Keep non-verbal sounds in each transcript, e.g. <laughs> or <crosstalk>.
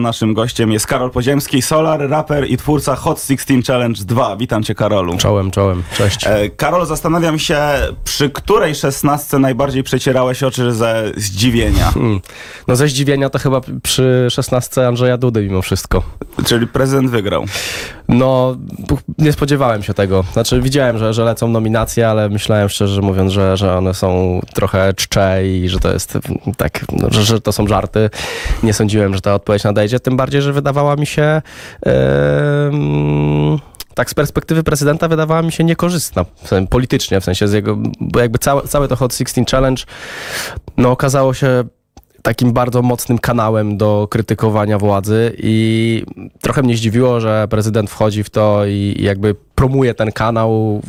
Naszym gościem jest Karol Poziemski, Solar, raper i twórca Hot 16 Challenge 2. Witam cię, Karolu. Czołem, czołem, cześć. E, Karol, zastanawiam się, przy której szesnastce najbardziej przecierałeś oczy ze zdziwienia? Hmm. No ze zdziwienia to chyba przy 16 Andrzeja Dudy mimo wszystko. Czyli prezydent wygrał. No, nie spodziewałem się tego. Znaczy widziałem, że, że lecą nominacje, ale myślałem szczerze mówiąc, że, że one są trochę czcze i że to jest tak, no, że, że to są żarty. Nie sądziłem, że ta odpowiedź nadejdzie, tym bardziej, że wydawała mi się... em, tak z perspektywy prezydenta wydawała mi się niekorzystna w sensie, politycznie, w sensie z jego, bo jakby całe, całe to Hot 16 Challenge no okazało się takim bardzo mocnym kanałem do krytykowania władzy i trochę mnie zdziwiło, że prezydent wchodzi w to i jakby promuje ten kanał,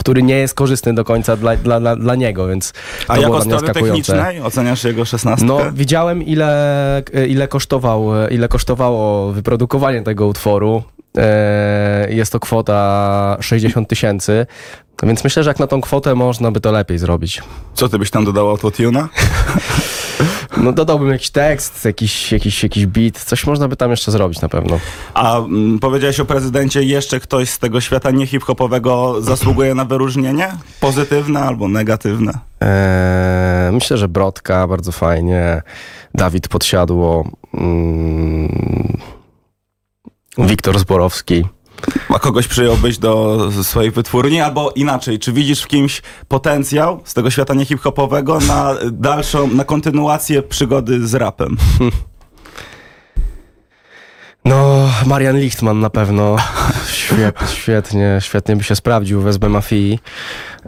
który nie jest korzystny do końca dla, dla, dla, dla niego, więc to A było jako strony technicznej oceniasz jego szesnastkę? No, widziałem ile, ile, kosztował, ile kosztowało wyprodukowanie tego utworu. E, Jest to kwota 60 tysięcy, więc myślę, że jak na tą kwotę można by to lepiej zrobić. Co ty byś tam dodał autotuna? <laughs> No dodałbym jakiś tekst, jakiś, jakiś, jakiś beat, coś można by tam jeszcze zrobić na pewno. A mm, powiedziałeś o prezydencie, jeszcze ktoś z tego świata nie-hip-hopowego zasługuje na wyróżnienie? Pozytywne albo negatywne? Eee, myślę, że Brodka bardzo fajnie, Dawid Podsiadło, mm, Wiktor Zborowski. A kogoś przyjąłbyś do swojej wytwórni? Albo inaczej, czy widzisz w kimś potencjał z tego świata nie-hip-hopowego na dalszą, na kontynuację przygody z rapem? <laughs> No, Marian Lichtman na pewno. Świet, <laughs> świetnie, świetnie by się sprawdził w SB Mafii.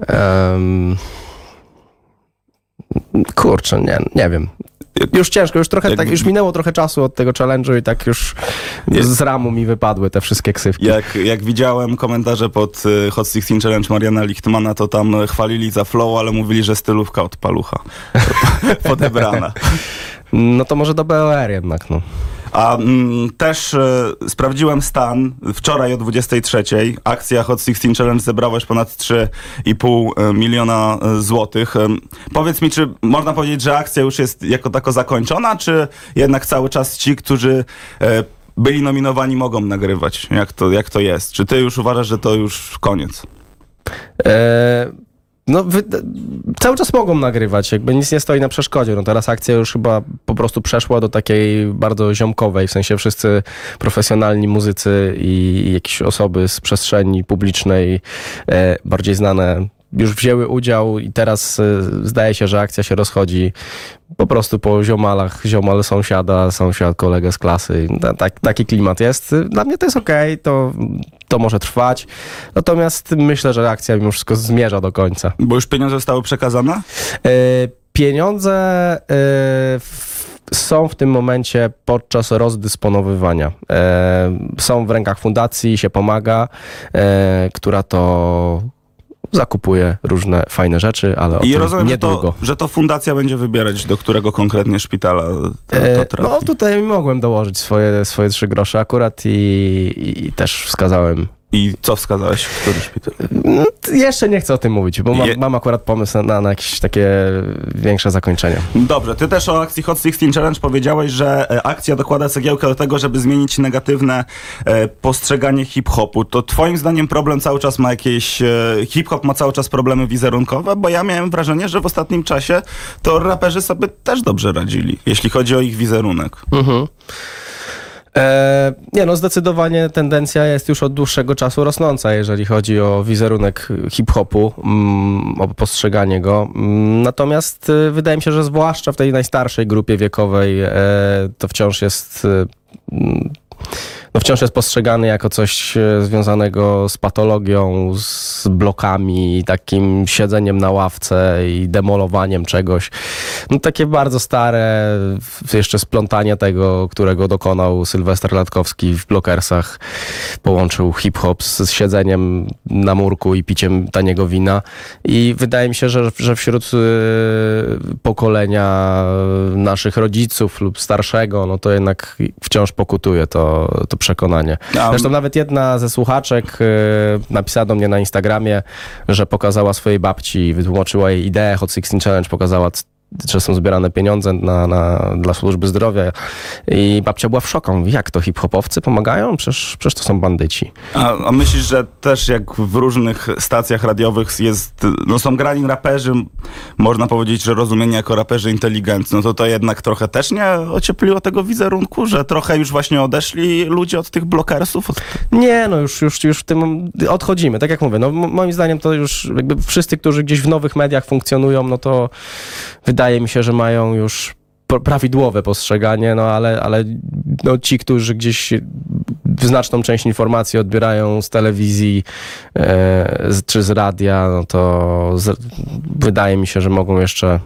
Em, kurczę, nie, nie wiem. Już ciężko, już trochę tak, już minęło trochę czasu od tego challenge'u i tak już z ramu mi wypadły te wszystkie ksywki. Jak, jak widziałem komentarze pod y, Hot 16 Challenge Mariana Lichtmana, to tam chwalili za flow, ale mówili, że stylówka od palucha. <laughs> Podebrana. No to może do BOR jednak, no. A mm, też e, sprawdziłem stan wczoraj o 23. Akcja Hot 16 Challenge zebrała już ponad 3,5 miliona e, złotych. Powiedz mi, czy można powiedzieć, że akcja już jest jako tako zakończona, czy jednak cały czas ci, którzy e, byli nominowani, mogą nagrywać? Jak to, jak to jest? Czy ty już uważasz, że to już koniec? E, no, wy, cały czas mogą nagrywać, jakby nic nie stoi na przeszkodzie. No teraz akcja już chyba po prostu przeszła do takiej bardzo ziomkowej, w sensie wszyscy profesjonalni muzycy i jakieś osoby z przestrzeni publicznej, e, bardziej znane, już wzięły udział i teraz e, zdaje się, że akcja się rozchodzi po prostu po ziomalach, ziomal sąsiada, sąsiad, kolega z klasy. Ta- Tak, taki klimat jest. Dla mnie to jest okej, to, to może trwać. Natomiast myślę, że akcja mimo wszystko zmierza do końca. Bo już pieniądze zostały przekazane? E, Pieniądze e, są w tym momencie podczas rozdysponowywania. E, Są w rękach fundacji, się pomaga, która to zakupuje różne fajne rzeczy, ale o I tym rozumiem, że niedługo. to, że to fundacja będzie wybierać, do którego konkretnie szpitala to, to E, trafi. No tutaj mogłem dołożyć swoje, swoje trzy grosze akurat i, i też wskazałem. I co wskazałeś? Który szpital? No, jeszcze nie chcę o tym mówić, bo mam, Je- mam akurat pomysł na, na jakieś takie większe zakończenie. Dobrze, ty też o akcji Hot 16 Challenge powiedziałeś, że e, akcja dokłada cegiełkę do tego, żeby zmienić negatywne e, postrzeganie hip-hopu. To twoim zdaniem problem cały czas ma jakieś... E, hip-hop ma cały czas problemy wizerunkowe? Bo ja miałem wrażenie, że w ostatnim czasie to raperzy sobie też dobrze radzili, jeśli chodzi o ich wizerunek. Mhm. E, nie no, zdecydowanie tendencja jest już od dłuższego czasu rosnąca, jeżeli chodzi o wizerunek hip-hopu, mm, o postrzeganie go. Mm, Natomiast y, wydaje mi się, że zwłaszcza w tej najstarszej grupie wiekowej e, to wciąż jest y, mm, no wciąż jest postrzegany jako coś e, związanego z patologią, z blokami, takim siedzeniem na ławce i demolowaniem czegoś. No takie bardzo stare, jeszcze splątanie tego, którego dokonał Sylwester Latkowski w Blokersach. Połączył hip-hop z, siedzeniem na murku i piciem taniego wina. I wydaje mi się, że, że wśród y, pokolenia naszych rodziców lub starszego, no to jednak wciąż pokutuje to, to przekonanie. Zresztą nawet jedna ze słuchaczek y, napisała do mnie na Instagramie, że pokazała swojej babci i wytłumaczyła jej ideę Hot 16 Challenge, pokazała że są zbierane pieniądze na, na, dla służby zdrowia i babcia była w szoku. Mówi, jak to hip-hopowcy pomagają? Przecież, przecież to są bandyci. A, a myślisz, że też jak w różnych stacjach radiowych jest, no są grani raperzy, można powiedzieć, że rozumieni jako raperzy inteligentni, no to to jednak trochę też nie ociepliło tego wizerunku, że trochę już właśnie odeszli ludzie od tych blokersów? Od... Nie, no już, już, już w tym odchodzimy. Tak jak mówię, no moim zdaniem to już jakby wszyscy, którzy gdzieś w nowych mediach funkcjonują, no to wydaje mi się, że mają już prawidłowe postrzeganie, no ale, ale no, ci, którzy gdzieś znaczną część informacji odbierają z telewizji e, czy z radia, no to z, wydaje mi się, że mogą jeszcze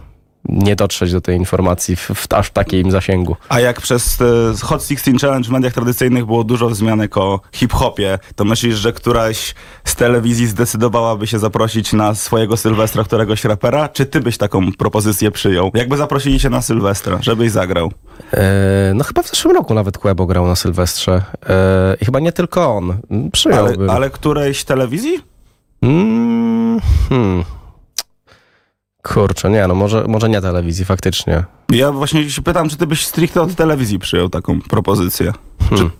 nie dotrzeć do tej informacji w, w aż takim zasięgu. A jak przez e, Hot 16 Challenge w mediach tradycyjnych było dużo wzmianek o hip-hopie, to myślisz, że któraś z telewizji zdecydowałaby się zaprosić na swojego Sylwestra któregoś rapera? Czy ty byś taką propozycję przyjął? Jakby zaprosili cię na Sylwestra, żebyś zagrał? E, no chyba w zeszłym roku nawet Kłebo grał na Sylwestrze. E, I chyba nie tylko on. Ale, Przyjąłbym. ale którejś telewizji? Mm, hmm. Kurczę, nie, no może, może nie telewizji, faktycznie. Ja właśnie się pytam, czy ty byś stricte od telewizji przyjął taką propozycję? Hmm.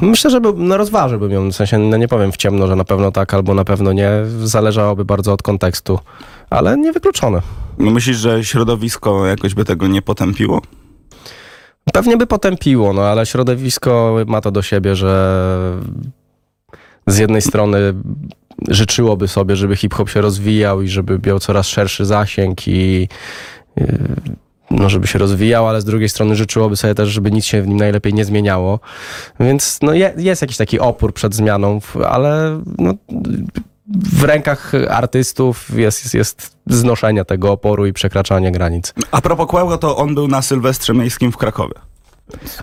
Myślę, że by, no rozważyłbym ją, w sensie no nie powiem w ciemno, że na pewno tak albo na pewno nie. Zależałoby bardzo od kontekstu, ale niewykluczone. Myślisz, że środowisko jakoś by tego nie potępiło? Pewnie by potępiło, no ale środowisko ma to do siebie, że z jednej strony życzyłoby sobie, żeby hip-hop się rozwijał i żeby miał coraz szerszy zasięg i yy, no, żeby się rozwijał, ale z drugiej strony życzyłoby sobie też, żeby nic się w nim najlepiej nie zmieniało. Więc no, je, jest jakiś taki opór przed zmianą, ale no, w rękach artystów jest, jest, jest znoszenie tego oporu i przekraczanie granic. A propos Kłęgo, to on był na Sylwestrze Miejskim w Krakowie.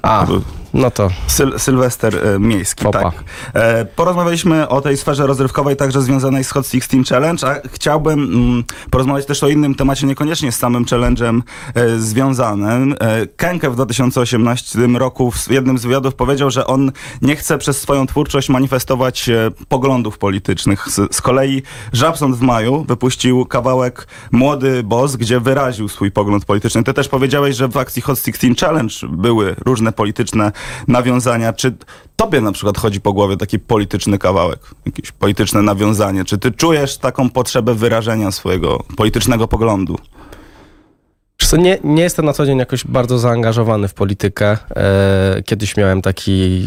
A, no to Syl Sylwester e, Miejski, Popa. tak. E, porozmawialiśmy o tej sferze rozrywkowej, także związanej z Hot 16 Challenge, a chciałbym mm, porozmawiać też o innym temacie, niekoniecznie z samym challenge'em e, związanym. Kenke w 2018 roku w jednym z wywiadów powiedział, że on nie chce przez swoją twórczość manifestować poglądów politycznych. Z, z kolei Żabson w maju wypuścił kawałek Młody Boss, gdzie wyraził swój pogląd polityczny. Ty też powiedziałeś, że w akcji Hot 16 Challenge były różne polityczne nawiązania. Czy tobie na przykład chodzi po głowie taki polityczny kawałek, jakieś polityczne nawiązanie? Czy ty czujesz taką potrzebę wyrażenia swojego politycznego poglądu? Nie, nie jestem na co dzień jakoś bardzo zaangażowany w politykę. E, kiedyś miałem taki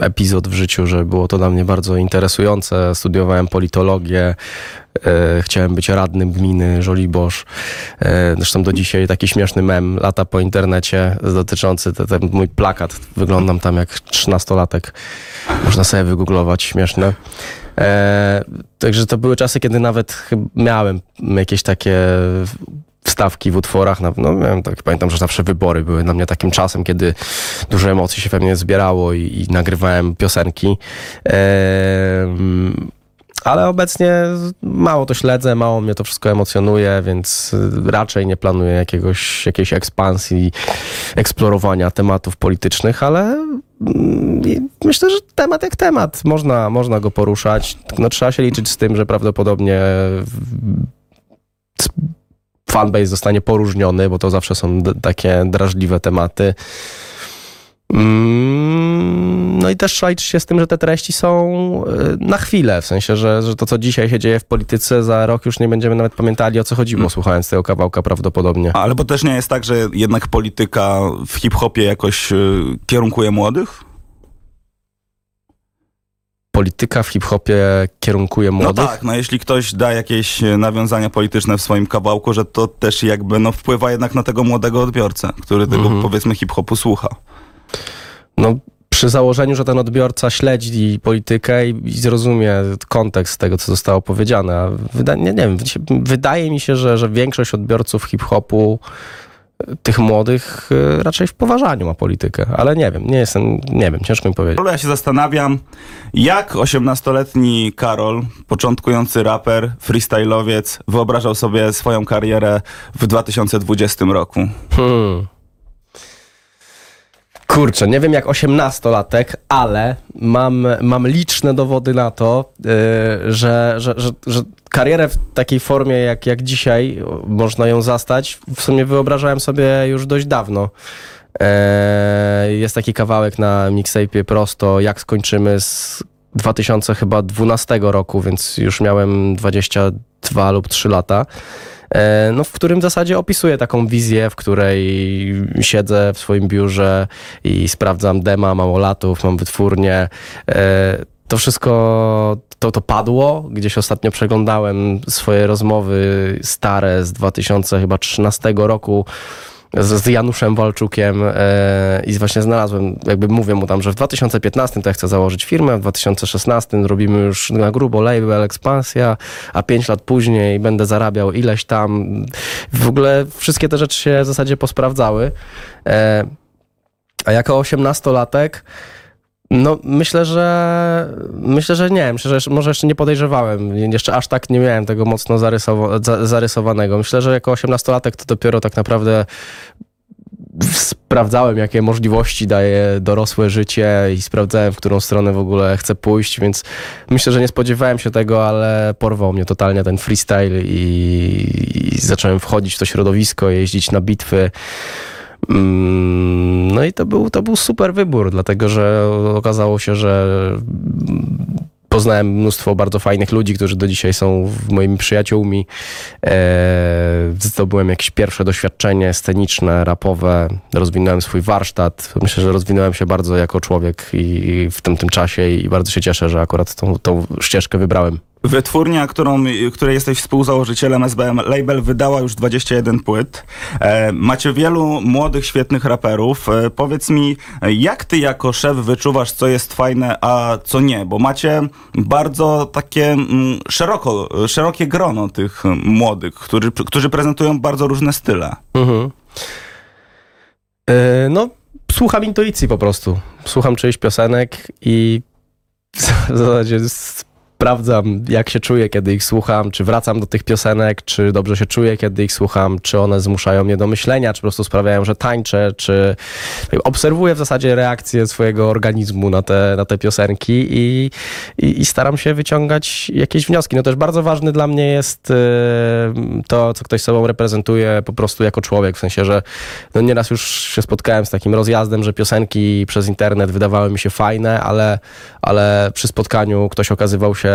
epizod w życiu, że było to dla mnie bardzo interesujące. Studiowałem politologię, e, chciałem być radnym gminy Żoliborz. E, zresztą do dzisiaj taki śmieszny mem lata po internecie dotyczący te, ten mój plakat. Wyglądam tam jak trzynastolatek. Można sobie wygooglować, śmieszne. Także to były czasy, kiedy nawet miałem jakieś takie wstawki w utworach. No, miałem tak, pamiętam, że zawsze wybory były dla mnie takim czasem, kiedy dużo emocji się we mnie zbierało i, i nagrywałem piosenki. Ale obecnie mało to śledzę, mało mnie to wszystko emocjonuje, więc y, raczej nie planuję jakiegoś, jakiejś ekspansji, eksplorowania tematów politycznych, ale mm, myślę, że temat jak temat. Można, można go poruszać. No, trzeba się liczyć z tym, że prawdopodobnie fanbase zostanie poróżniony, bo to zawsze są takie drażliwe tematy. Mm, No i też liczyć się z tym, że te treści są y, na chwilę, w sensie, że, że to, co dzisiaj się dzieje w polityce, za rok już nie będziemy nawet pamiętali, o co chodziło, słuchając tego kawałka prawdopodobnie. Ale bo też nie jest tak, że jednak polityka w hip-hopie jakoś y, kierunkuje młodych? Polityka w hip-hopie kierunkuje młodych. No tak, no jeśli ktoś da jakieś e, nawiązania polityczne w swoim kawałku, że to też jakby no, wpływa jednak na tego młodego odbiorcę, który tego Mhm. powiedzmy hip-hopu słucha. No, przy założeniu, że ten odbiorca śledzi politykę i, i zrozumie kontekst tego, co zostało powiedziane. Wyda, nie, nie wiem, wydaje mi się, że, że większość odbiorców hip-hopu, tych młodych, y, raczej w poważaniu ma politykę. Ale nie wiem, nie jestem, nie wiem, ciężko mi powiedzieć. Ja się zastanawiam, jak 18-letni Karol, początkujący raper, freestyle'owiec, wyobrażał sobie swoją karierę w 2020 roku. Hmm. Kurczę, nie wiem jak osiemnastolatek, ale mam, mam liczne dowody na to, yy, że, że, że, że karierę w takiej formie, jak, jak dzisiaj można ją zastać, w sumie wyobrażałem sobie już dość dawno. E, jest taki kawałek na mixtape prosto, jak skończymy z 2012 roku, więc już miałem 22 lub 3 lata. E, no, w którym w zasadzie opisuję taką wizję, w której siedzę w swoim biurze i sprawdzam dema małolatów, mam wytwórnię. E, to wszystko, to, to padło. Gdzieś ostatnio przeglądałem swoje rozmowy stare z 2013 roku z, z Januszem Walczukiem e, i właśnie znalazłem, jakby mówię mu tam, że w 2015 to ja chcę założyć firmę, w 2016 robimy już na grubo label Ekspansja, a 5 lat później będę zarabiał ileś tam. W ogóle wszystkie te rzeczy się w zasadzie posprawdzały. E, a jako osiemnastolatek no myślę, że myślę, że nie, myślę, że może jeszcze nie podejrzewałem, jeszcze aż tak nie miałem tego mocno za- zarysowanego. Myślę, że jako osiemnastolatek to dopiero tak naprawdę sprawdzałem, jakie możliwości daje dorosłe życie i sprawdzałem, w którą stronę w ogóle chcę pójść, więc myślę, że nie spodziewałem się tego, ale porwał mnie totalnie ten freestyle i, i zacząłem wchodzić w to środowisko, jeździć na bitwy. Mm, No i to był, to był super wybór, dlatego że okazało się, że poznałem mnóstwo bardzo fajnych ludzi, którzy do dzisiaj są moimi przyjaciółmi. E, zdobyłem jakieś pierwsze doświadczenie sceniczne, rapowe, rozwinąłem swój warsztat. Myślę, że rozwinąłem się bardzo jako człowiek i w tym, tym czasie i bardzo się cieszę, że akurat tą, tą ścieżkę wybrałem. Wytwórnia, którą, której jesteś współzałożycielem SBM Label, wydała już 21 płyt. E, macie wielu młodych, świetnych raperów. E, powiedz mi, jak ty jako szef wyczuwasz, co jest fajne, a co nie? Bo macie bardzo takie mm, szeroko, szerokie grono tych mm, młodych, którzy, którzy prezentują bardzo różne style. Mhm. E, no, słucham intuicji po prostu. Słucham czyichś piosenek i <laughs> w zasadzie sprawdzam, jak się czuję, kiedy ich słucham, czy wracam do tych piosenek, czy dobrze się czuję, kiedy ich słucham, czy one zmuszają mnie do myślenia, czy po prostu sprawiają, że tańczę, czy obserwuję w zasadzie reakcję swojego organizmu na te, na te piosenki i, i, i staram się wyciągać jakieś wnioski. No też bardzo ważny dla mnie jest e, to, co ktoś sobą reprezentuje po prostu jako człowiek, w sensie, że no nieraz już się spotkałem z takim rozjazdem, że piosenki przez internet wydawały mi się fajne, ale, ale przy spotkaniu ktoś okazywał się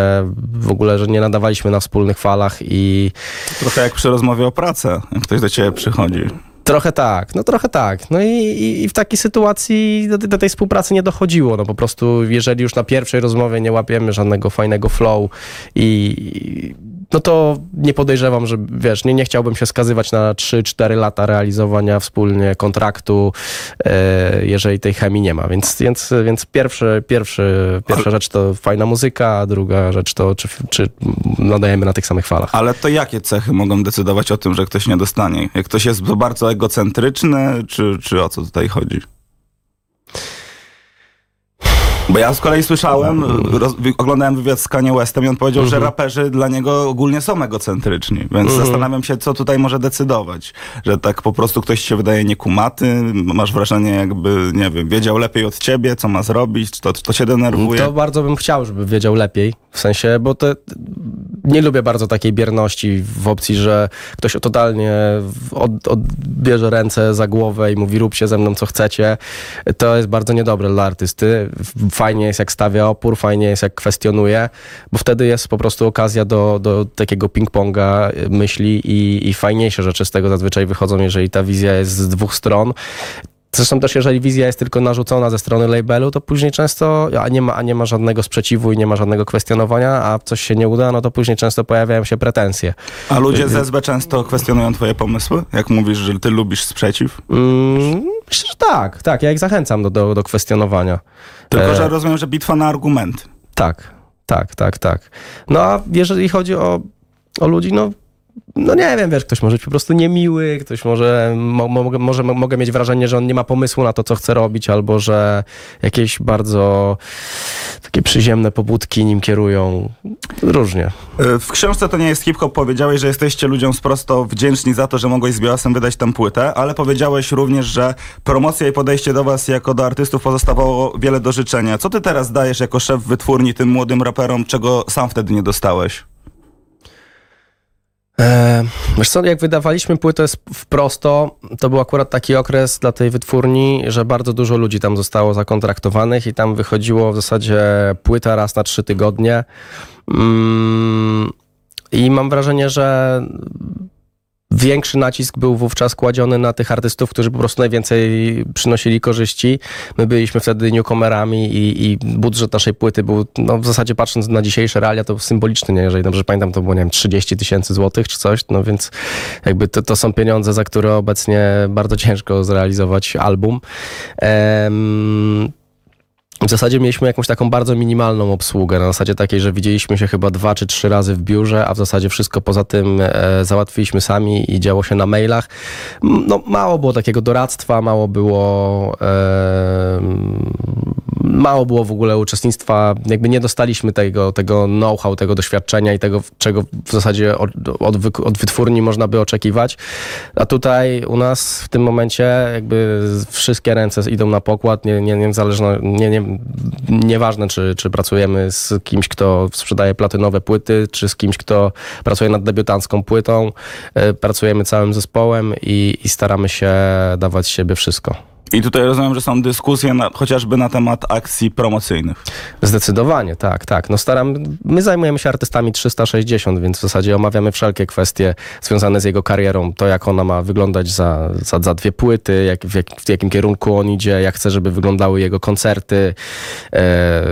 w ogóle, że nie nadawaliśmy na wspólnych falach i Trochę jak przy rozmowie o pracy, jak ktoś do ciebie przychodzi. trochę tak, no trochę tak. No i, i, i w takiej sytuacji do, do tej współpracy nie dochodziło. No po prostu, jeżeli już na pierwszej rozmowie nie łapiemy żadnego fajnego flow i no to nie podejrzewam, że wiesz, nie, nie chciałbym się skazywać na 3-4 lata realizowania wspólnie kontraktu, e, jeżeli tej chemii nie ma. Więc, więc, więc pierwszy, pierwszy, pierwsza rzecz to fajna muzyka, a druga rzecz to czy, czy nadajemy na tych samych falach. Ale to jakie cechy mogą decydować o tym, że ktoś nie dostanie? Jak ktoś jest bardzo egocentryczny, czy, czy o co tutaj chodzi? Bo ja z kolei słyszałem, roz, oglądałem wywiad z Kanye Westem i on powiedział, że raperzy dla niego ogólnie są egocentryczni, więc zastanawiam się, co tutaj może decydować. Że tak po prostu ktoś się wydaje niekumaty, masz wrażenie jakby, nie wiem, wiedział lepiej od ciebie, co ma zrobić, to, czy to się denerwuje. To bardzo bym chciał, żeby wiedział lepiej. W sensie, bo to nie lubię bardzo takiej bierności w opcji, że ktoś totalnie od, odbierze ręce za głowę i mówi róbcie ze mną co chcecie. To jest bardzo niedobre dla artysty. Fajnie jest jak stawia opór, fajnie jest jak kwestionuje, bo wtedy jest po prostu okazja do, do takiego ping-ponga myśli i, i fajniejsze rzeczy z tego zazwyczaj wychodzą, jeżeli ta wizja jest z dwóch stron. Zresztą też jeżeli wizja jest tylko narzucona ze strony labelu, to później często a nie, ma, a nie ma żadnego sprzeciwu i nie ma żadnego kwestionowania, a coś się nie uda, no to później często pojawiają się pretensje. A ludzie z SB często kwestionują twoje pomysły? Jak mówisz, że ty lubisz sprzeciw? Mm, myślę, że tak, tak, ja ich zachęcam do, do, do kwestionowania. Tylko, E, że rozumiem, że bitwa na argument. Tak, tak, tak, tak. No a jeżeli chodzi o, o ludzi, no, no nie wiem, wiesz, ktoś może być po prostu niemiły, ktoś może, mo, mo, może mogę mieć wrażenie, że on nie ma pomysłu na to, co chce robić, albo że jakieś bardzo takie przyziemne pobudki nim kierują. Różnie. E, W książce To nie jest hip-hop powiedziałeś, że jesteście ludziom sprosto wdzięczni za to, że mogłeś z Białasem wydać tę płytę, ale powiedziałeś również, że promocja i podejście do was jako do artystów pozostawało wiele do życzenia. Co ty teraz dajesz jako szef wytwórni tym młodym raperom, czego sam wtedy nie dostałeś? E, wiesz co, jak wydawaliśmy płytę z- w prosto, to był akurat taki okres dla tej wytwórni, że bardzo dużo ludzi tam zostało zakontraktowanych i tam wychodziło w zasadzie płyta raz na trzy tygodnie. Mm, I mam wrażenie, że większy nacisk był wówczas kładziony na tych artystów, którzy po prostu najwięcej przynosili korzyści. My byliśmy wtedy newcomerami i, i budżet naszej płyty był, no w zasadzie patrząc na dzisiejsze realia, to symboliczny, nie? jeżeli dobrze pamiętam, to było, nie wiem, 30 tysięcy złotych czy coś, no więc jakby to, to są pieniądze, za które obecnie bardzo ciężko zrealizować album. Em, w zasadzie mieliśmy jakąś taką bardzo minimalną obsługę, na zasadzie takiej, że widzieliśmy się chyba dwa czy trzy razy w biurze, a w zasadzie wszystko poza tym e, załatwiliśmy sami i działo się na mailach. No, mało było takiego doradztwa, mało było e, mało było w ogóle uczestnictwa, jakby nie dostaliśmy tego, tego know-how, tego doświadczenia i tego, czego w zasadzie od, od, od wytwórni można by oczekiwać. A tutaj u nas w tym momencie jakby wszystkie ręce idą na pokład, nie, nie, niezależno, nie, nie, nieważne czy, czy pracujemy z kimś, kto sprzedaje platynowe płyty, czy z kimś, kto pracuje nad debiutancką płytą. E, Pracujemy całym zespołem i, i staramy się dawać siebie wszystko. I tutaj rozumiem, że są dyskusje na, chociażby na temat akcji promocyjnych. Zdecydowanie, tak, tak. No staram, my zajmujemy się artystami 360, więc w zasadzie omawiamy wszelkie kwestie związane z jego karierą, to jak ona ma wyglądać za, za, za dwie płyty, jak, w, jak, w jakim kierunku on idzie, jak chce, żeby wyglądały jego koncerty, e,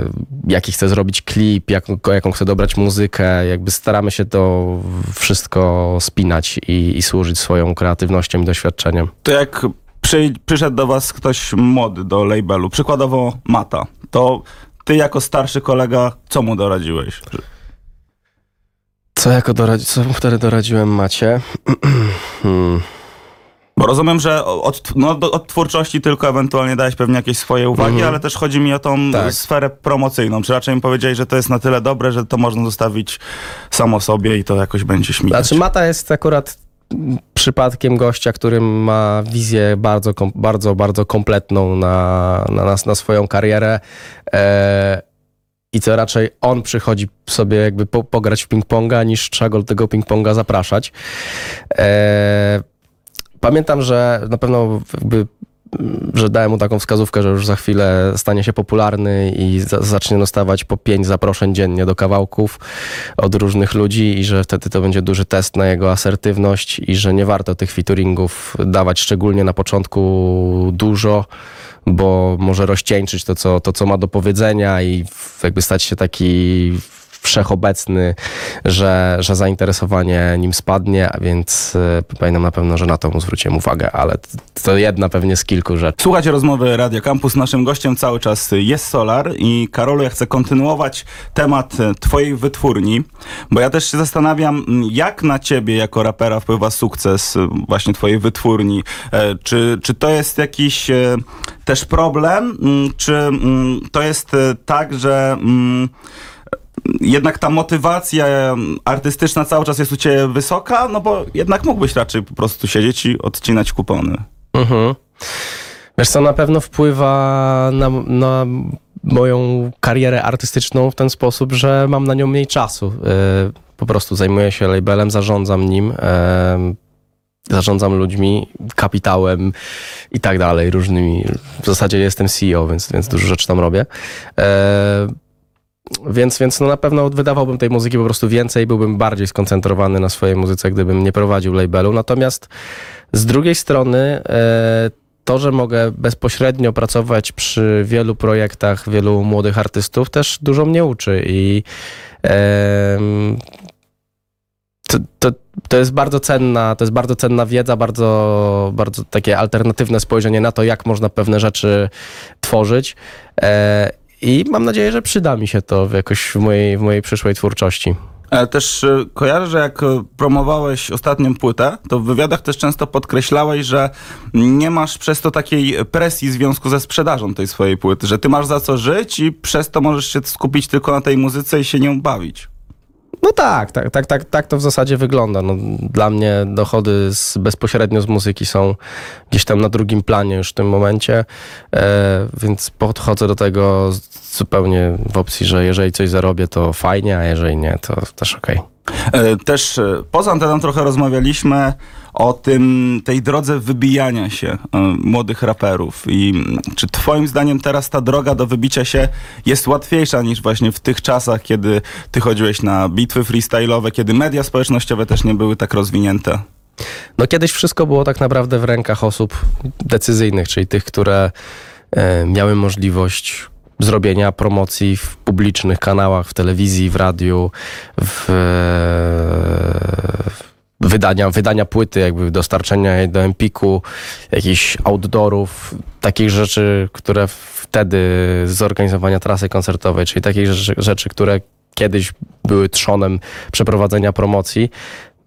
jaki chce zrobić klip, jak, jaką chce dobrać muzykę, jakby staramy się to wszystko spinać i, i służyć swoją kreatywnością i doświadczeniem. To jak przy, przyszedł do was ktoś młody do labelu, przykładowo Mata, to ty jako starszy kolega, co mu doradziłeś? Co jako doradzi, co wtedy doradziłem Macie? <clears throat> hmm. Bo rozumiem, że od, no, od twórczości tylko ewentualnie dałeś pewnie jakieś swoje uwagi, Mhm. ale też chodzi mi o tą Tak. sferę promocyjną. Czy raczej mi powiedziałeś, że to jest na tyle dobre, że to można zostawić samo sobie i to jakoś będzie śmigać? Znaczy Mata jest akurat przypadkiem gościa, który ma wizję bardzo, bardzo, bardzo kompletną na, na, nas, na swoją karierę. E, I to raczej on przychodzi sobie jakby po, pograć w ping-ponga, niż trzeba go do tego ping-ponga zapraszać. E, pamiętam, że na pewno jakby że dałem mu taką wskazówkę, że już za chwilę stanie się popularny i za, zacznie dostawać po pięć zaproszeń dziennie do kawałków od różnych ludzi i że wtedy to będzie duży test na jego asertywność i że nie warto tych featuringów dawać szczególnie na początku dużo, bo może rozcieńczyć to, co, to, co ma do powiedzenia i jakby stać się taki wszechobecny, że, że zainteresowanie nim spadnie, a więc y, pamiętam na pewno, że na to mu zwróciłem uwagę, ale to jedna pewnie z kilku rzeczy. Słuchajcie rozmowy Radio Campus. Naszym gościem cały czas jest Solar i Karolu, ja chcę kontynuować temat e, twojej wytwórni, bo ja też się zastanawiam, jak na ciebie jako rapera wpływa sukces e, właśnie twojej wytwórni. E, Czy, czy to jest jakiś też problem, czy to jest tak, że jednak ta motywacja artystyczna cały czas jest u ciebie wysoka, no bo jednak mógłbyś raczej po prostu siedzieć i odcinać kupony. Mhm. Wiesz co, na pewno wpływa na, na moją karierę artystyczną w ten sposób, że mam na nią mniej czasu. Y, Po prostu zajmuję się labelem, zarządzam nim, zarządzam ludźmi, kapitałem i tak dalej, różnymi. W zasadzie jestem CEO, więc, więc dużo rzeczy tam robię. E, Więc, więc no na pewno wydawałbym tej muzyki po prostu więcej, byłbym bardziej skoncentrowany na swojej muzyce, gdybym nie prowadził labelu. Natomiast z drugiej strony, e, to, że mogę bezpośrednio pracować przy wielu projektach, wielu młodych artystów, też dużo mnie uczy i to, to, to jest bardzo cenna, to jest bardzo cenna wiedza, bardzo, bardzo takie alternatywne spojrzenie na to, jak można pewne rzeczy tworzyć. E, I mam nadzieję, że przyda mi się to jakoś w mojej, w mojej przyszłej twórczości. E, Też e, kojarzę, że jak e, promowałeś ostatnią płytę, to w wywiadach też często podkreślałeś, że nie masz przez to takiej presji w związku ze sprzedażą tej swojej płyty, że ty masz za co żyć i przez to możesz się skupić tylko na tej muzyce i się nią bawić. No tak, tak, tak, tak, tak to w zasadzie wygląda. No, dla mnie dochody z, bezpośrednio z muzyki są gdzieś tam na drugim planie już w tym momencie, e, więc podchodzę do tego zupełnie w opcji, że jeżeli coś zarobię, to fajnie, a jeżeli nie, to też okej. E, Też e, poza anteną trochę rozmawialiśmy o tym, tej drodze wybijania się e, młodych raperów i mm, czy twoim zdaniem teraz ta droga do wybicia się jest łatwiejsza niż właśnie w tych czasach, kiedy ty chodziłeś na bitwy freestyle'owe, kiedy media społecznościowe też nie były tak rozwinięte? No kiedyś wszystko było tak naprawdę w rękach osób decyzyjnych, czyli tych, które e, miały możliwość zrobienia promocji w publicznych kanałach, w telewizji, w radiu, w, e, wydania, wydania płyty, jakby dostarczenia jej do Empiku, jakichś outdoorów, takich rzeczy, które wtedy zorganizowania trasy koncertowej, czyli takich rzeczy, rzeczy które kiedyś były trzonem przeprowadzenia promocji.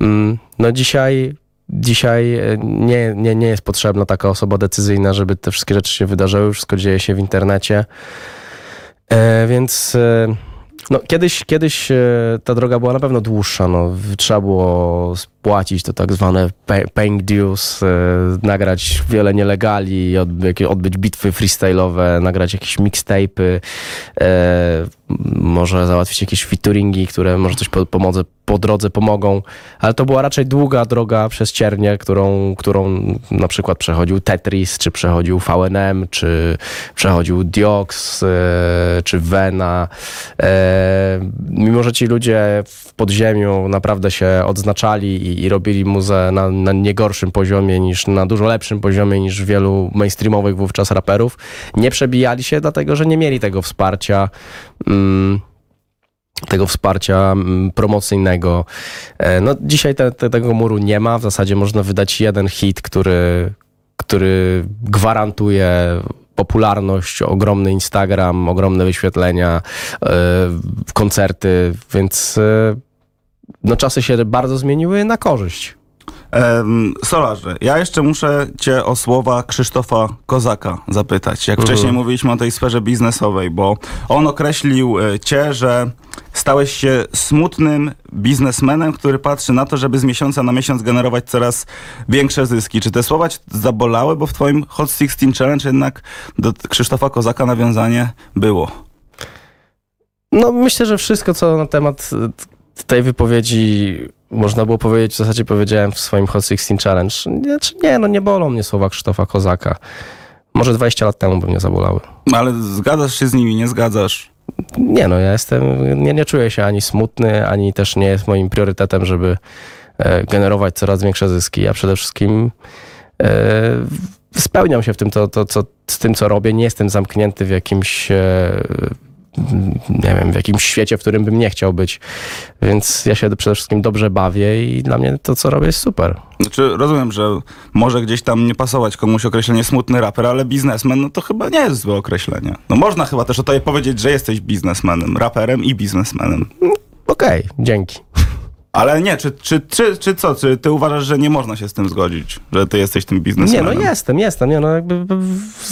Mm, No dzisiaj, dzisiaj e, nie, nie, nie jest potrzebna taka osoba decyzyjna, żeby te wszystkie rzeczy się wydarzyły. Wszystko dzieje się w internecie. E, więc e, no, kiedyś, kiedyś e, ta droga była na pewno dłuższa. No. Trzeba było spłacić to tak zwane pay- paying dues, e, nagrać wiele nielegali, odby, odbyć bitwy freestyle'owe, nagrać jakieś mixtape'y, e, może załatwić jakieś featuringi, które może coś po, pomodze, po drodze pomogą, ale to była raczej długa droga przez ciernie, którą, którą na przykład przechodził Tetris, czy przechodził VNM, czy przechodził Diox, e, czy Vena. E, mimo, że ci ludzie w podziemiu naprawdę się odznaczali i, i robili muzę na, na niegorszym poziomie niż, na dużo lepszym poziomie niż wielu mainstreamowych wówczas raperów, nie przebijali się, dlatego że nie mieli tego wsparcia. Mm, tego wsparcia mm, promocyjnego. E, No, dzisiaj te, te, tego muru nie ma. W zasadzie można wydać jeden hit, który, który gwarantuje popularność, ogromny Instagram, ogromne wyświetlenia, e, koncerty, więc e, no, czasy się bardzo zmieniły na korzyść. Solarze, ja jeszcze muszę cię o słowa Krzysztofa Kozaka zapytać. Jak Mhm. wcześniej mówiliśmy o tej sferze biznesowej, bo on określił cię, że stałeś się smutnym biznesmenem, który patrzy na to, żeby z miesiąca na miesiąc generować coraz większe zyski. Czy te słowa cię zabolały, bo w twoim Hot 16 Challenge jednak do Krzysztofa Kozaka nawiązanie było? No, myślę, że wszystko, co na temat e, tej wypowiedzi można było powiedzieć, w zasadzie powiedziałem w swoim Hot 16 Challenge. Znaczy, nie, no nie bolą mnie słowa Krzysztofa Kozaka. Może 20 lat temu by mnie zabolały. Ale zgadzasz się z nimi, nie zgadzasz? Nie no, ja jestem, nie, nie czuję się ani smutny, ani też nie jest moim priorytetem, żeby e, generować coraz większe zyski. Ja przede wszystkim e, spełniam się w tym, to, to, co, z tym, co robię. Nie jestem zamknięty w jakimś, e, nie wiem, w jakimś świecie, w którym bym nie chciał być. Więc ja się przede wszystkim dobrze bawię i dla mnie to, co robię, jest super. Znaczy, rozumiem, że może gdzieś tam nie pasować komuś określenie smutny raper, ale biznesmen, no to chyba nie jest złe określenie. No można chyba też o tobie powiedzieć, że jesteś biznesmenem, raperem i biznesmenem. Okej, dzięki. Ale nie, czy, czy, czy, czy co, czy ty uważasz, że nie można się z tym zgodzić, że ty jesteś tym Nie, biznesmenem? no jestem, jestem. Nie, no jakby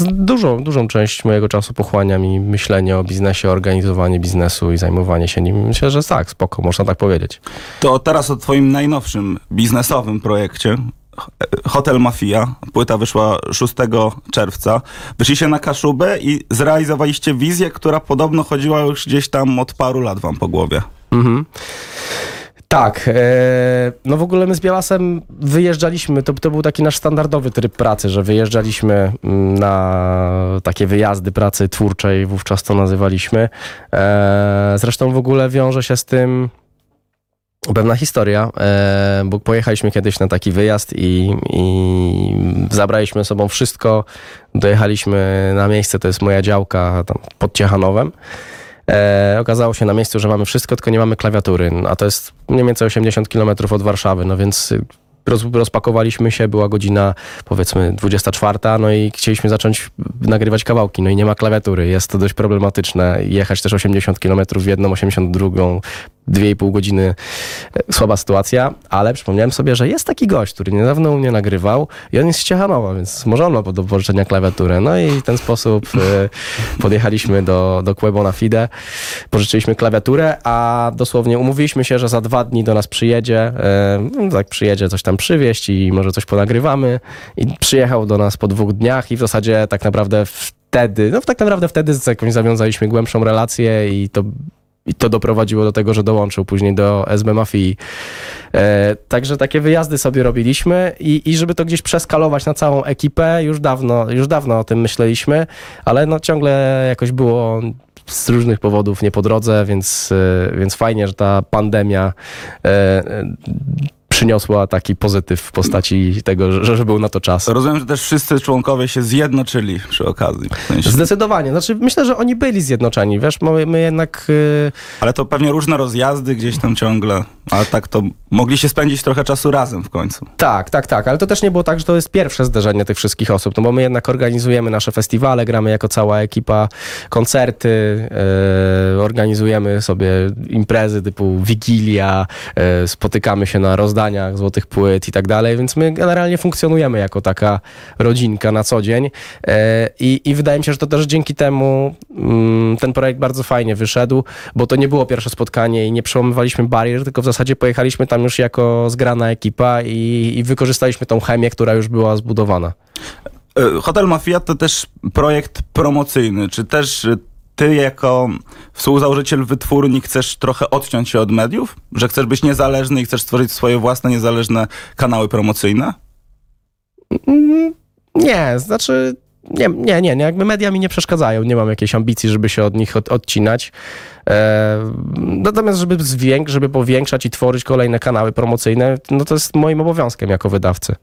dużą, dużą część mojego czasu pochłania mi myślenie o biznesie, organizowanie biznesu i zajmowanie się nim. Myślę, że tak, spoko, można tak powiedzieć. To teraz o twoim najnowszym biznesowym projekcie. Hotel Mafia. Płyta wyszła 6 czerwca. Wyszliście na Kaszubę i zrealizowaliście wizję, która podobno chodziła już gdzieś tam od paru lat wam po głowie. Mhm. Tak, e, no w ogóle my z Bielasem wyjeżdżaliśmy, to, to był taki nasz standardowy tryb pracy, że wyjeżdżaliśmy mm, na takie wyjazdy pracy twórczej, wówczas to nazywaliśmy. E, zresztą w ogóle wiąże się z tym pewna historia, e, bo pojechaliśmy kiedyś na taki wyjazd i, i zabraliśmy sobą wszystko, dojechaliśmy na miejsce, to jest moja działka tam pod Ciechanowem. E, okazało się na miejscu, że mamy wszystko, tylko nie mamy klawiatury, a to jest mniej więcej 80 km od Warszawy, no więc y, roz, rozpakowaliśmy się, była godzina powiedzmy 24, no i chcieliśmy zacząć nagrywać kawałki, no i nie ma klawiatury, jest to dość problematyczne, jechać też 80 km w jedną, 82, 2,5 godziny, e, słaba sytuacja, ale przypomniałem sobie, że jest taki gość, który niedawno u mnie nagrywał i on jest z Ciechanowa, więc może on ma do pożyczenia klawiaturę. No i w ten sposób e, <laughs> podjechaliśmy do, do Quebo na Fide, pożyczyliśmy klawiaturę, a dosłownie umówiliśmy się, że za dwa dni do nas przyjedzie, e, no tak przyjedzie coś tam przywieźć i może coś ponagrywamy i przyjechał do nas po dwóch dniach i w zasadzie tak naprawdę wtedy, no tak naprawdę wtedy z jakąś zawiązaliśmy głębszą relację i to i to doprowadziło do tego, że dołączył później do SB Mafii. E, także takie wyjazdy sobie robiliśmy i, i żeby to gdzieś przeskalować na całą ekipę, już dawno, już dawno o tym myśleliśmy, ale no ciągle jakoś było z różnych powodów nie po drodze, więc, e, więc fajnie, że ta pandemia e, przyniosła taki pozytyw w postaci tego, że, że był na to czas. Rozumiem, że też wszyscy członkowie się zjednoczyli przy okazji. W sensie. Zdecydowanie. Znaczy, myślę, że oni byli zjednoczeni. Wiesz, my, my jednak. y, Ale to pewnie różne rozjazdy gdzieś tam ciągle. Ale tak to mogli się spędzić trochę czasu razem w końcu. tak, tak, tak. Ale to też nie było tak, że to jest pierwsze zderzenie tych wszystkich osób. No bo my jednak organizujemy nasze festiwale, gramy jako cała ekipa koncerty, y, organizujemy sobie imprezy typu Wigilia, y, spotykamy się na złotych płyt i tak dalej, więc my generalnie funkcjonujemy jako taka rodzinka na co dzień. E, I, I wydaje mi się, że to też dzięki temu mm, ten projekt bardzo fajnie wyszedł, bo to nie było pierwsze spotkanie i nie przełamywaliśmy barier, tylko w zasadzie pojechaliśmy tam już jako zgrana ekipa i, i wykorzystaliśmy tą chemię, która już była zbudowana. E, Hotel Mafia to też projekt promocyjny. Czy też ty jako współzałożyciel wytwórni chcesz trochę odciąć się od mediów? Że chcesz być niezależny i chcesz stworzyć swoje własne niezależne kanały promocyjne? Mm, Nie, znaczy. Nie, nie, nie, nie, jakby media mi nie przeszkadzają, nie mam jakiejś ambicji, żeby się od nich od, odcinać. E, natomiast, żeby, zwięk- żeby powiększać i tworzyć kolejne kanały promocyjne, no to jest moim obowiązkiem jako wydawcy.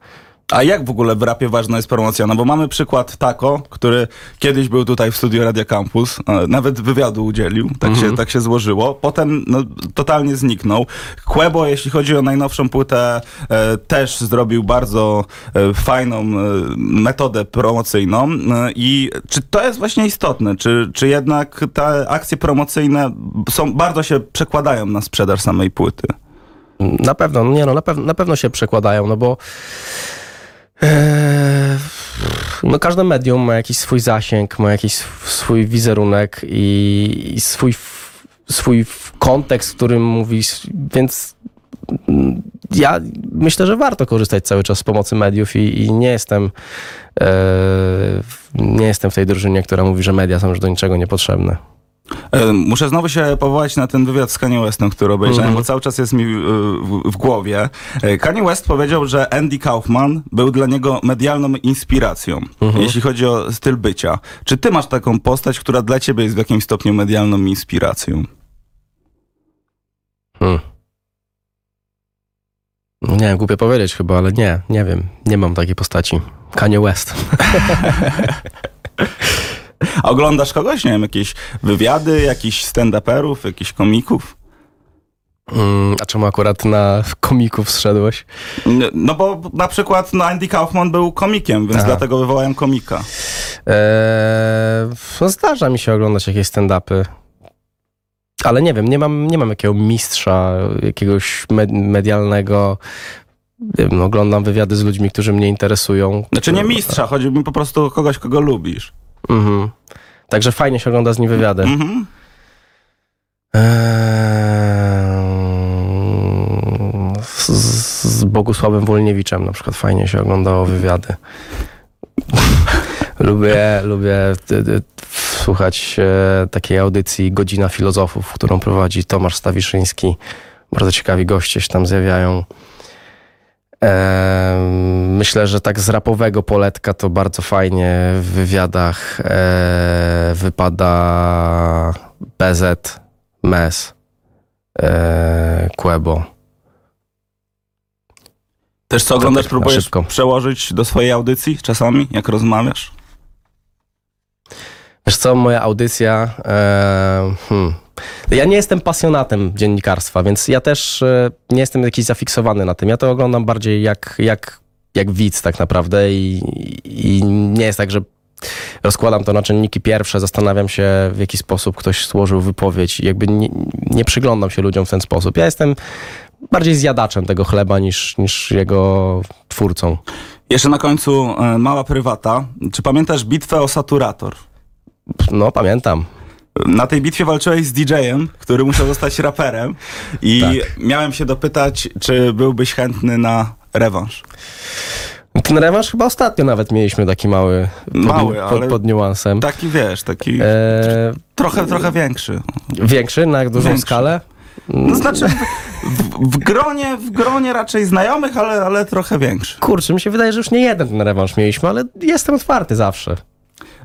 A jak w ogóle w rapie ważna jest promocja? No bo mamy przykład Tako, który kiedyś był tutaj w studiu Radia Campus, e, nawet wywiadu udzielił, tak, się, tak się złożyło. Potem no, totalnie zniknął. Quebo, jeśli chodzi o najnowszą płytę, e, też zrobił bardzo e, fajną e, metodę promocyjną. E, I czy to jest właśnie istotne? Czy, czy jednak te akcje promocyjne są, bardzo się przekładają na sprzedaż samej płyty? Na pewno, nie no, na, pew- na pewno się przekładają, no bo no każde medium ma jakiś swój zasięg, ma jakiś sw- swój wizerunek i, i swój, swój kontekst, w którym mówisz, więc ja myślę, że warto korzystać cały czas z pomocy mediów i, i nie jestem e, nie jestem w tej drużynie, która mówi, że media są już do niczego niepotrzebne. E, Muszę znowu się powołać na ten wywiad z Kanye Westem, który obejrzałem, Mhm. bo cały czas jest mi y, w, w głowie. E, Kanye West powiedział, że Andy Kaufman był dla niego medialną inspiracją, Mhm. jeśli chodzi o styl bycia. Czy ty masz taką postać, która dla ciebie jest w jakimś stopniu medialną inspiracją? Hmm. Nie wiem, głupio powiedzieć chyba, ale nie, nie wiem. Nie mam takiej postaci. Kanye West. <laughs> <laughs> A oglądasz kogoś? Nie wiem, jakieś wywiady, jakichś stand-uperów, jakichś komików? Mm, a czemu akurat na komików zszedłeś? N- No bo na przykład no Andy Kaufman był komikiem, więc Aha. dlatego wywołałem komika. Eee, no zdarza mi się oglądać jakieś stand-upy. Ale nie wiem, nie mam, nie mam jakiego mistrza, jakiegoś med- medialnego. Wiem, no, oglądam wywiady z ludźmi, którzy mnie interesują. Znaczy nie mistrza, chodzi mi po prostu o kogoś, kogo lubisz. Mhm. Także fajnie się ogląda z nim wywiady. Mhm. Eee, z, z Bogusławem Wolniewiczem na przykład fajnie się oglądało wywiady. <laughs> lubię, lubię słuchać e, takiej audycji Godzina Filozofów, którą prowadzi Tomasz Stawiszyński. Bardzo ciekawi goście się tam zjawiają. Myślę, że tak z rapowego poletka to bardzo fajnie w wywiadach e, wypada BZ, MES, e, Quebo. Też co oglądasz, tak próbujesz przełożyć do swojej audycji czasami, jak rozmawiasz? Wiesz co, moja audycja... E, hmm. Ja nie jestem pasjonatem dziennikarstwa, więc ja też e, nie jestem jakiś zafiksowany na tym. Ja to oglądam bardziej jak, jak, jak widz tak naprawdę i, i nie jest tak, że rozkładam to na czynniki pierwsze, zastanawiam się w jaki sposób ktoś złożył wypowiedź jakby nie, nie przyglądam się ludziom w ten sposób. Ja jestem bardziej zjadaczem tego chleba niż, niż jego twórcą. Jeszcze na końcu e, mała prywata. Czy pamiętasz bitwę o Saturator? No, pamiętam. Na tej bitwie walczyłeś z DJ-em, który musiał zostać raperem i Tak. miałem się dopytać, czy byłbyś chętny na rewanż. Ten rewanż chyba ostatnio nawet mieliśmy taki mały, pod, Mały, pod, ale- pod niuansem. Taki wiesz, taki... E, trochę, trochę większy. Większy, na jak dużą Większy. skalę? No, znaczy w, w, w, gronie, w gronie raczej znajomych, ale, ale trochę większy. Kurczę, mi się wydaje, że już nie jeden ten rewanż mieliśmy, ale jestem otwarty zawsze.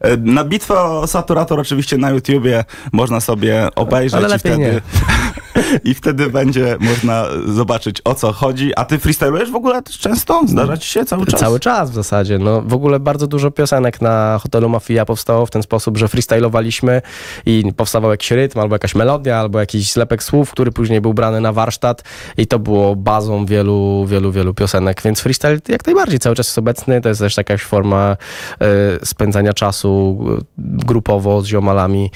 E, Na bitwę o Saturator oczywiście na YouTubie można sobie obejrzeć Ale i wtedy, <laughs> i wtedy będzie można zobaczyć o co chodzi. A ty freestylujesz w ogóle często? Zdarza ci się cały czas? Cały czas w zasadzie. No, w ogóle bardzo dużo piosenek na hotelu Mafia powstało w ten sposób, że freestylowaliśmy i powstawał jakiś rytm, albo jakaś melodia, albo jakiś zlepek słów, który później był brany na warsztat i to było bazą wielu, wielu, wielu piosenek, więc freestyle jak najbardziej cały czas jest obecny. To jest też jakaś forma e, spędzania czasu e, grupowo z ziomalami.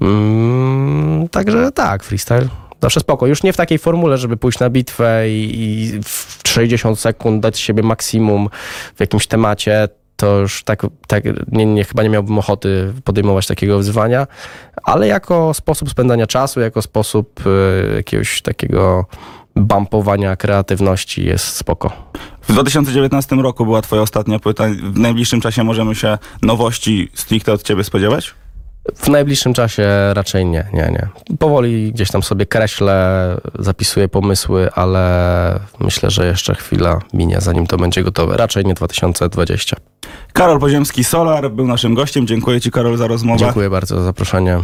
Mm, także tak, freestyle. Zawsze spoko. Już nie w takiej formule, żeby pójść na bitwę i, i w 60 sekund dać siebie maksimum w jakimś temacie. To już tak, tak nie, nie, chyba nie miałbym ochoty podejmować takiego wyzwania, ale jako sposób spędzania czasu, jako sposób y, jakiegoś takiego bumpowania kreatywności jest spoko. W 2019 roku była twoja ostatnia płyta. W najbliższym czasie możemy się nowości stricte od ciebie spodziewać? W najbliższym czasie raczej nie, nie, nie. Powoli gdzieś tam sobie kreślę, zapisuję pomysły, ale myślę, że jeszcze chwila minie, zanim to będzie gotowe. Raczej nie 2020. Karol Poziemski, Solar, był naszym gościem. Dziękuję ci, Karol, za rozmowę. Dziękuję bardzo za zaproszenie.